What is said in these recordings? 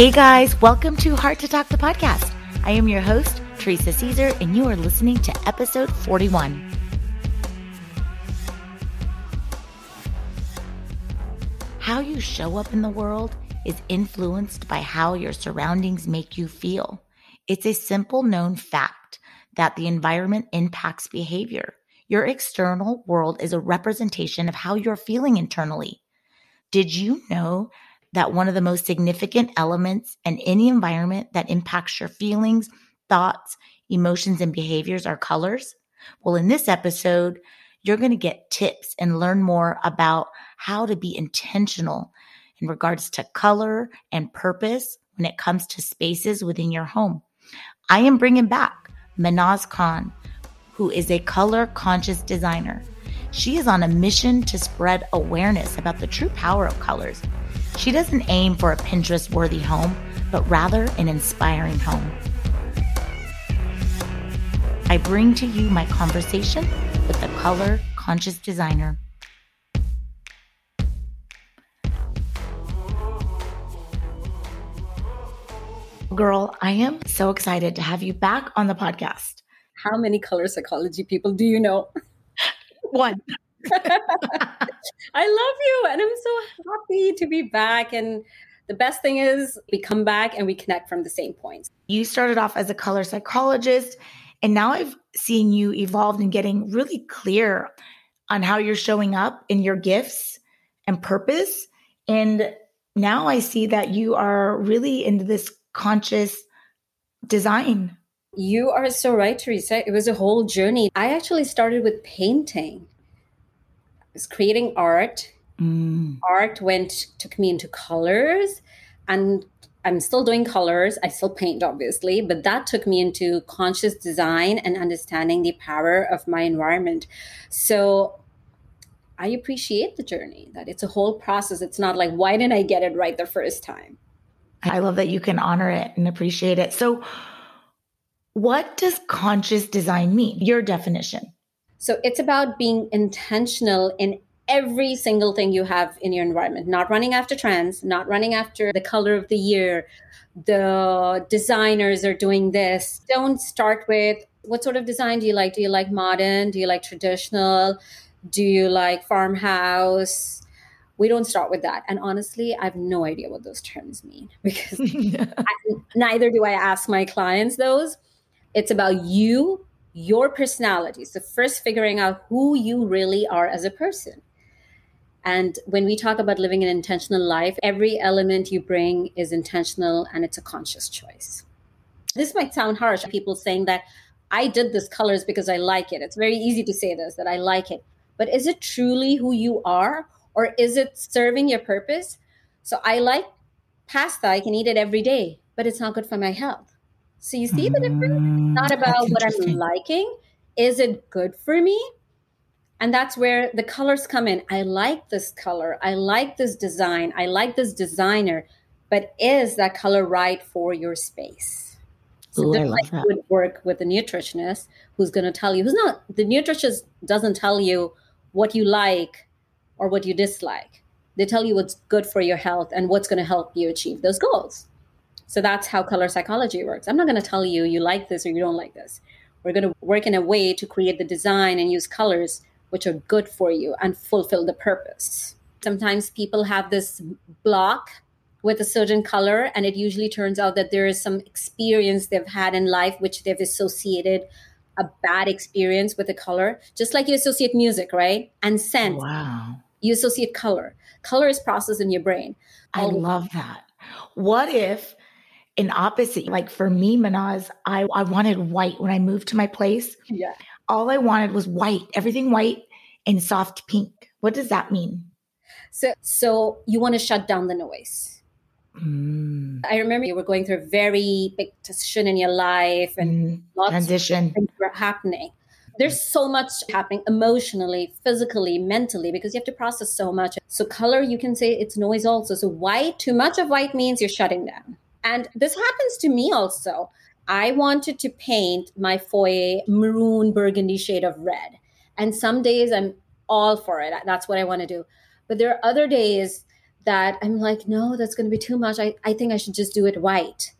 Hey guys, welcome to Heart to Talk, the podcast. I am your host, Teresa Caesar, and you are listening to episode 41. How you show up in the world is influenced by how your surroundings make you feel. It's a simple known fact that the environment impacts behavior. Your external world is a representation of how you're feeling internally. Did you know that one of the most significant elements in any environment that impacts your feelings, thoughts, emotions, and behaviors are colors? Well, in this episode, you're going to get tips and learn more about how to be intentional in regards to color and purpose when it comes to spaces within your home. I am bringing back Manaz Khan, who is a color conscious designer. She is on a mission to spread awareness about the true power of colors. She doesn't aim for a Pinterest worthy home, but rather an inspiring home. I bring to you my conversation with the color conscious designer. Girl, I am so excited to have you back on the podcast. How many color psychology people do you know? One. I love you and I'm so happy to be back. And the best thing is we come back and we connect from the same points. You started off as a color psychologist, and now I've seen you evolve and getting really clear on how you're showing up in your gifts and purpose. And now I see that you are really into this conscious design. You are so right, Teresa. It was a whole journey. I actually started with painting. Was creating art. Mm. Art went took me into colors and I'm still doing colors. I still paint, obviously, but that took me into conscious design and understanding the power of my environment. So I appreciate the journey, that it's a whole process. It's not like, why didn't I get it right the first time? I love that you can honor it and appreciate it. So, what does conscious design mean? Your definition. So, it's about being intentional in every single thing you have in your environment, not running after trends, not running after the color of the year. The designers are doing this. Don't start with what sort of design do you like? Do you like modern? Do you like traditional? Do you like farmhouse? we don't start with that. And honestly, I have no idea what those terms mean because I, neither do I ask my clients those. It's about you, your personality. So, first figuring out who you really are as a person. And when we talk about living an intentional life, every element you bring is intentional and it's a conscious choice. This might sound harsh, people saying that I did this colors because I like it. It's very easy to say this, that I like it. But is it truly who you are? or is it serving your purpose? So I like pasta, I can eat it every day, but it's not good for my health. So you see the difference? It's not mm, about what I'm liking. Is it good for me? And that's where the colors come in. I like this color. I like this design. I like this designer. But is that color right for your space? So Ooh, just like that. would work with a nutritionist who's going to tell you, who's not, the nutritionist doesn't tell you what you like or what you dislike. They tell you what's good for your health and what's going to help you achieve those goals. So that's how color psychology works. I'm not going to tell you you like this or you don't like this. We're going to work in a way to create the design and use colors which are good for you and fulfill the purpose. Sometimes people have this block with a certain color, and it usually turns out that there is some experience they've had in life which they've associated a bad experience with a color, just like you associate music, right? And scent. Wow you associate color. Color is processed in your brain. I love that. What if an opposite, like for me, Manaz, I, I wanted white when I moved to my place. Yeah. All I wanted was white, everything white and soft pink. What does that mean? So, so you want to shut down the noise. Mm. I remember you were going through a very big transition in your life and mm. lots transition. of things were happening there's so much happening emotionally, physically, mentally, because you have to process so much. So, color, you can say it's noise also. So, white, too much of white means you're shutting down. And this happens to me also. I wanted to paint my foyer maroon burgundy shade of red. And some days I'm all for it. That's what I want to do. But there are other days that I'm like, no, that's going to be too much. I, I think I should just do it white.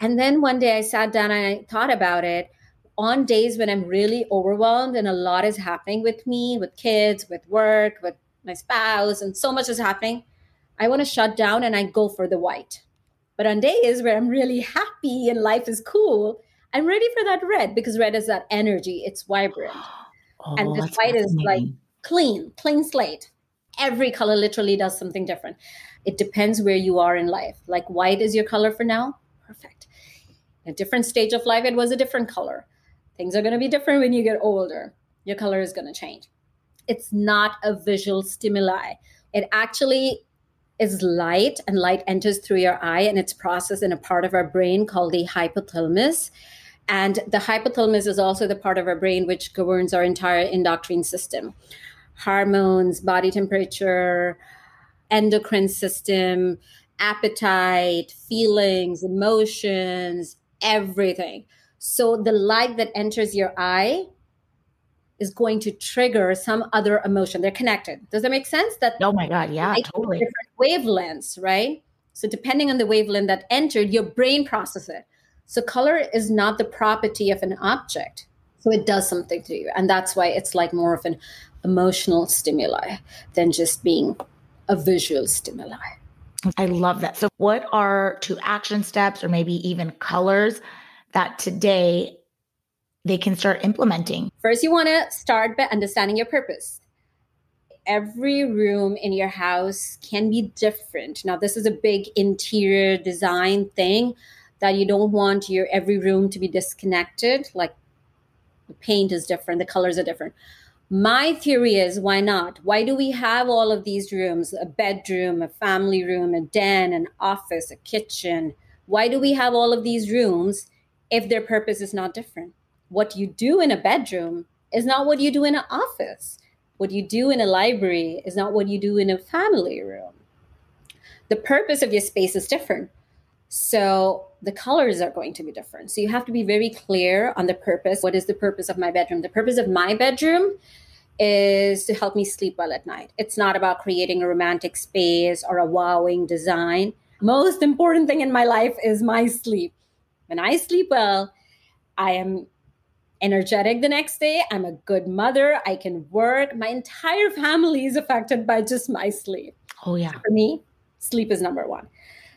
And then one day I sat down and I thought about it. On days when I'm really overwhelmed and a lot is happening with me, with kids, with work, with my spouse, and so much is happening, I want to shut down and I go for the white. But on days where I'm really happy and life is cool, I'm ready for that red because red is that energy. It's vibrant. Oh, and this white is like clean, clean slate. Every color literally does something different. It depends where you are in life. Like white is your color for now. Perfect. a different stage of life, it was a different color. Things are going to be different when you get older. Your color is going to change. It's not a visual stimuli. It actually is light, and light enters through your eye, and it's processed in a part of our brain called the hypothalamus. And the hypothalamus is also the part of our brain which governs our entire endocrine system hormones, body temperature, endocrine system, appetite, feelings, emotions, everything. So the light that enters your eye is going to trigger some other emotion. They're connected. Does that make sense? That oh my god, yeah, totally. Different wavelengths, right? So depending on the wavelength that entered, your brain processes it. So color is not the property of an object. So it does something to you, and that's why it's like more of an emotional stimuli than just being a visual stimuli. I love that. So, what are two action steps or maybe even colors that today they can start implementing? First, you want to start by understanding your purpose. Every room in your house can be different. Now, this is a big interior design thing that you don't want your every room to be disconnected. Like the paint is different, the colors are different. My theory is why not? Why do we have all of these rooms a bedroom, a family room, a den, an office, a kitchen? Why do we have all of these rooms if their purpose is not different? What you do in a bedroom is not what you do in an office. What you do in a library is not what you do in a family room. The purpose of your space is different. So the colors are going to be different. So you have to be very clear on the purpose. What is the purpose of my bedroom? The purpose of my bedroom is to help me sleep well at night. It's not about creating a romantic space or a wowing design. Most important thing in my life is my sleep. When I sleep well, I am energetic the next day. I'm a good mother. I can work. My entire family is affected by just my sleep. Oh, yeah. For me, sleep is number one.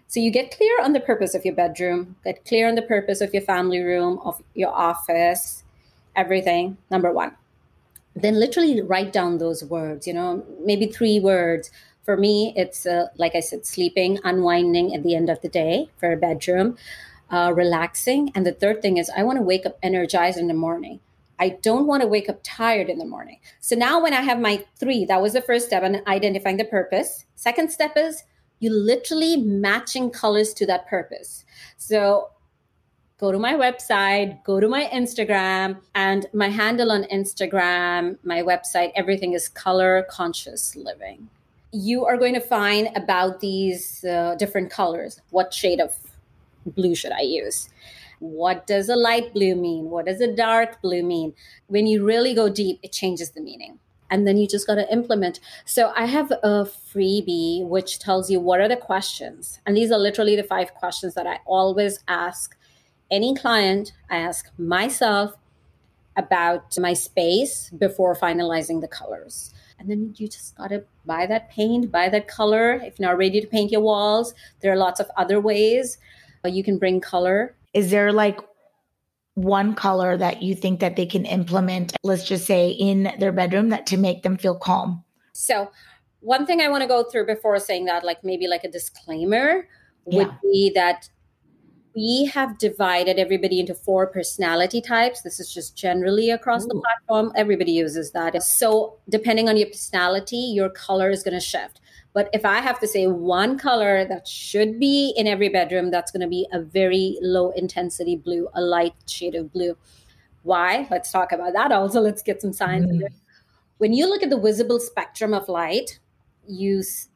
So you get clear on the purpose of your bedroom, get clear on the purpose of your family room, of your office, everything. Number one. Then literally write down those words, you know, maybe three words. For me, it's uh, like I said, sleeping, unwinding at the end of the day for a bedroom, uh, relaxing. And the third thing is, I want to wake up energized in the morning. I don't want to wake up tired in the morning. So now, when I have my three, that was the first step in identifying the purpose. Second step is you literally matching colors to that purpose. So go to my website, go to my Instagram, and my handle on Instagram, my website, everything is color conscious living. You are going to find about these uh, different colors. What shade of blue should I use? What does a light blue mean? What does a dark blue mean? When you really go deep, it changes the meaning and then you just got to implement. So I have a freebie which tells you what are the questions. And these are literally the five questions that I always ask any client. I ask myself about my space before finalizing the colors. And then you just got to buy that paint, buy that color. If you're not ready to paint your walls, there are lots of other ways you can bring color. Is there like one color that you think that they can implement let's just say in their bedroom that to make them feel calm so one thing i want to go through before saying that like maybe like a disclaimer would yeah. be that we have divided everybody into four personality types. This is just generally across Ooh. the platform. Everybody uses that. So, depending on your personality, your color is going to shift. But if I have to say one color that should be in every bedroom, that's going to be a very low intensity blue, a light shade of blue. Why? Let's talk about that also. Let's get some science mm. When you look at the visible spectrum of light, use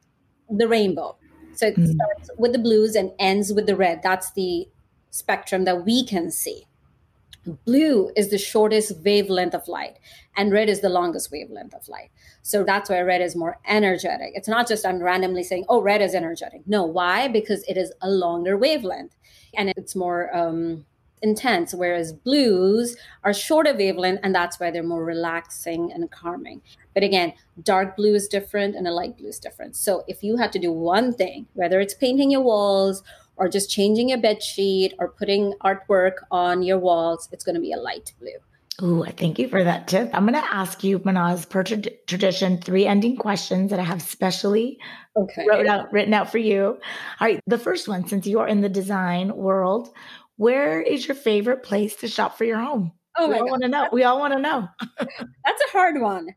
the rainbow. So it mm. starts with the blues and ends with the red. That's the spectrum that we can see. Blue is the shortest wavelength of light, and red is the longest wavelength of light. So that's why red is more energetic. It's not just I'm randomly saying, oh, red is energetic. No, why? Because it is a longer wavelength and it's more um, intense, whereas blues are shorter wavelength, and that's why they're more relaxing and calming. But again, dark blue is different and a light blue is different. So if you had to do one thing, whether it's painting your walls or just changing your bed sheet or putting artwork on your walls, it's going to be a light blue. Ooh, I thank you for that tip. I'm going to ask you, Manaz, per tra- tradition, three ending questions that I have specially okay. wrote out, written out for you. All right. The first one, since you are in the design world, where is your favorite place to shop for your home? Oh, we all want to know. We all want to know. That's a hard one.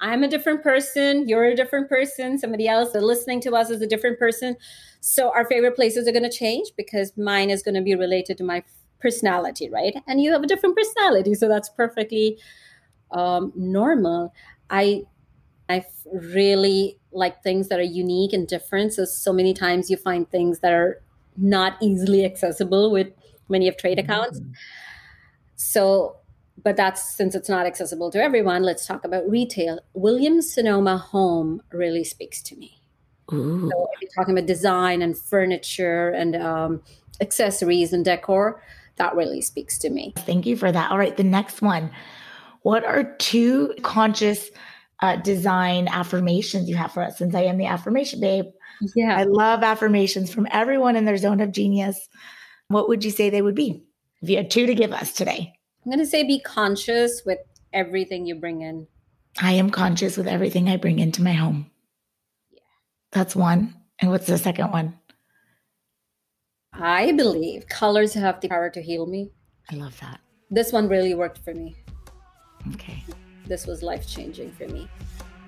I'm a different person. You're a different person. Somebody else listening to us is a different person. So our favorite places are going to change because mine is going to be related to my personality, right? And you have a different personality, so that's perfectly um, normal. I I really like things that are unique and different. So so many times you find things that are not easily accessible with many of trade accounts. Mm-hmm. So but that's since it's not accessible to everyone, let's talk about retail. Williams Sonoma Home really speaks to me. Ooh. So if you're talking about design and furniture and um, accessories and decor, that really speaks to me. Thank you for that. All right, the next one. What are two conscious uh, design affirmations you have for us? Since I am the affirmation babe, yeah, I love affirmations from everyone in their zone of genius. What would you say they would be if you had two to give us today? I'm going to say be conscious with everything you bring in. I am conscious with everything I bring into my home. Yeah. That's one. And what's the second one? I believe colors have the power to heal me. I love that. This one really worked for me. Okay. This was life changing for me.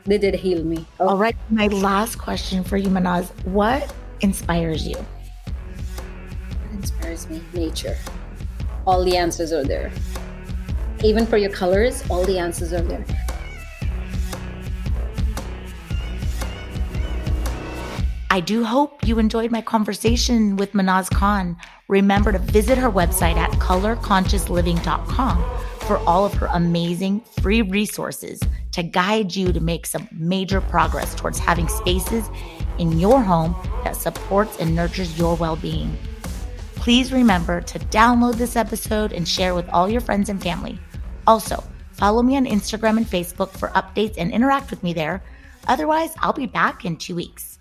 They did heal me. Oh. All right. My last question for you, Manaz. What inspires you? What inspires me? Nature. All the answers are there. Even for your colors, all the answers are there. I do hope you enjoyed my conversation with Manaz Khan. Remember to visit her website at colorconsciousliving.com for all of her amazing free resources to guide you to make some major progress towards having spaces in your home that supports and nurtures your well-being. Please remember to download this episode and share with all your friends and family. Also, follow me on Instagram and Facebook for updates and interact with me there. Otherwise, I'll be back in two weeks.